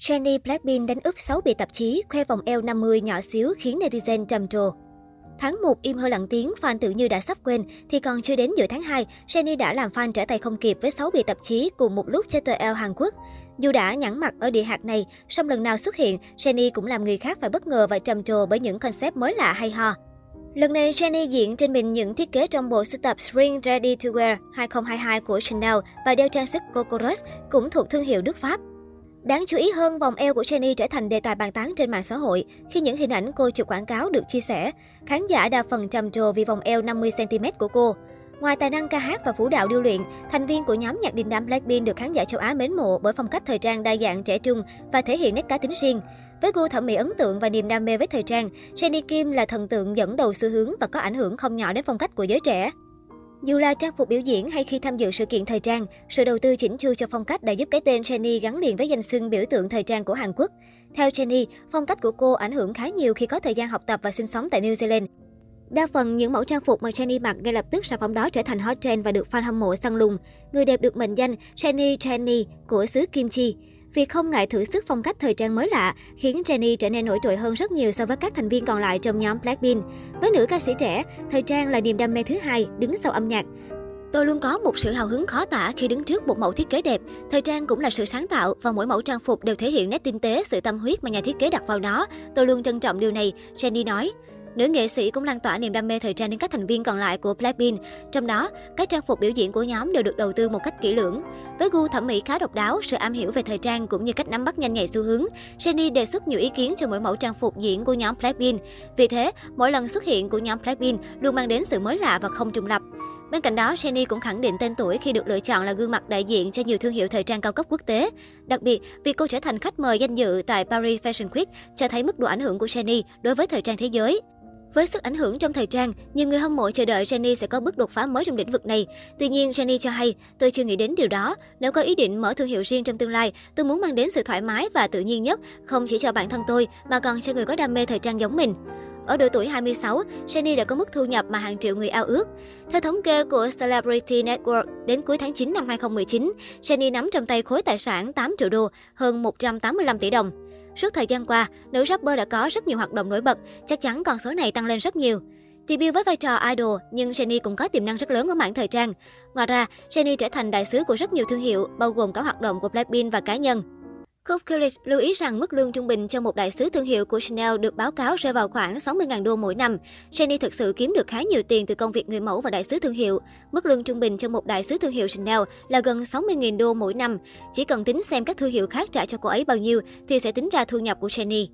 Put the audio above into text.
Jennie Blackpink đánh úp 6 bị tạp chí, khoe vòng eo 50 nhỏ xíu khiến netizen trầm trồ. Tháng 1 im hơi lặng tiếng, fan tự như đã sắp quên, thì còn chưa đến giữa tháng 2, Jennie đã làm fan trở tay không kịp với 6 bị tạp chí cùng một lúc cho tờ L Hàn Quốc. Dù đã nhẵn mặt ở địa hạt này, song lần nào xuất hiện, Jennie cũng làm người khác phải bất ngờ và trầm trồ bởi những concept mới lạ hay ho. Lần này, Jennie diện trên mình những thiết kế trong bộ sưu tập Spring Ready to Wear 2022 của Chanel và đeo trang sức Coco Rush, cũng thuộc thương hiệu nước Pháp. Đáng chú ý hơn, vòng eo của Jenny trở thành đề tài bàn tán trên mạng xã hội khi những hình ảnh cô chụp quảng cáo được chia sẻ. Khán giả đa phần trầm trồ vì vòng eo 50cm của cô. Ngoài tài năng ca hát và vũ đạo điêu luyện, thành viên của nhóm nhạc đình đám Blackpink được khán giả châu Á mến mộ bởi phong cách thời trang đa dạng trẻ trung và thể hiện nét cá tính riêng. Với gu thẩm mỹ ấn tượng và niềm đam mê với thời trang, Jennie Kim là thần tượng dẫn đầu xu hướng và có ảnh hưởng không nhỏ đến phong cách của giới trẻ. Dù là trang phục biểu diễn hay khi tham dự sự kiện thời trang, sự đầu tư chỉnh chu cho phong cách đã giúp cái tên Jennie gắn liền với danh xưng biểu tượng thời trang của Hàn Quốc. Theo Jennie, phong cách của cô ảnh hưởng khá nhiều khi có thời gian học tập và sinh sống tại New Zealand. Đa phần những mẫu trang phục mà Jennie mặc ngay lập tức sản phẩm đó trở thành hot trend và được fan hâm mộ săn lùng. Người đẹp được mệnh danh Jennie Jennie của xứ Kim Chi. Việc không ngại thử sức phong cách thời trang mới lạ khiến Jennie trở nên nổi trội hơn rất nhiều so với các thành viên còn lại trong nhóm Blackpink. Với nữ ca sĩ trẻ, thời trang là niềm đam mê thứ hai, đứng sau âm nhạc. Tôi luôn có một sự hào hứng khó tả khi đứng trước một mẫu thiết kế đẹp. Thời trang cũng là sự sáng tạo và mỗi mẫu trang phục đều thể hiện nét tinh tế, sự tâm huyết mà nhà thiết kế đặt vào nó. Tôi luôn trân trọng điều này, Jennie nói. Nữ nghệ sĩ cũng lan tỏa niềm đam mê thời trang đến các thành viên còn lại của Blackpink. Trong đó, các trang phục biểu diễn của nhóm đều được đầu tư một cách kỹ lưỡng. Với gu thẩm mỹ khá độc đáo, sự am hiểu về thời trang cũng như cách nắm bắt nhanh nhạy xu hướng, Jennie đề xuất nhiều ý kiến cho mỗi mẫu trang phục diễn của nhóm Blackpink. Vì thế, mỗi lần xuất hiện của nhóm Blackpink luôn mang đến sự mới lạ và không trùng lập. Bên cạnh đó, Jennie cũng khẳng định tên tuổi khi được lựa chọn là gương mặt đại diện cho nhiều thương hiệu thời trang cao cấp quốc tế. Đặc biệt, việc cô trở thành khách mời danh dự tại Paris Fashion Week cho thấy mức độ ảnh hưởng của Jennie đối với thời trang thế giới. Với sức ảnh hưởng trong thời trang, nhiều người hâm mộ chờ đợi Jennie sẽ có bước đột phá mới trong lĩnh vực này. Tuy nhiên, Jennie cho hay, tôi chưa nghĩ đến điều đó. Nếu có ý định mở thương hiệu riêng trong tương lai, tôi muốn mang đến sự thoải mái và tự nhiên nhất, không chỉ cho bản thân tôi mà còn cho người có đam mê thời trang giống mình. Ở độ tuổi 26, Jennie đã có mức thu nhập mà hàng triệu người ao ước. Theo thống kê của Celebrity Network, đến cuối tháng 9 năm 2019, Jennie nắm trong tay khối tài sản 8 triệu đô, hơn 185 tỷ đồng. Suốt thời gian qua, nữ rapper đã có rất nhiều hoạt động nổi bật, chắc chắn con số này tăng lên rất nhiều. Debut với vai trò idol, nhưng Jenny cũng có tiềm năng rất lớn ở mảng thời trang. Ngoài ra, Jenny trở thành đại sứ của rất nhiều thương hiệu, bao gồm cả hoạt động của Blackpink và cá nhân. Coop Kulis lưu ý rằng mức lương trung bình cho một đại sứ thương hiệu của Chanel được báo cáo rơi vào khoảng 60.000 đô mỗi năm. Jenny thực sự kiếm được khá nhiều tiền từ công việc người mẫu và đại sứ thương hiệu. Mức lương trung bình cho một đại sứ thương hiệu Chanel là gần 60.000 đô mỗi năm. Chỉ cần tính xem các thương hiệu khác trả cho cô ấy bao nhiêu thì sẽ tính ra thu nhập của Jenny.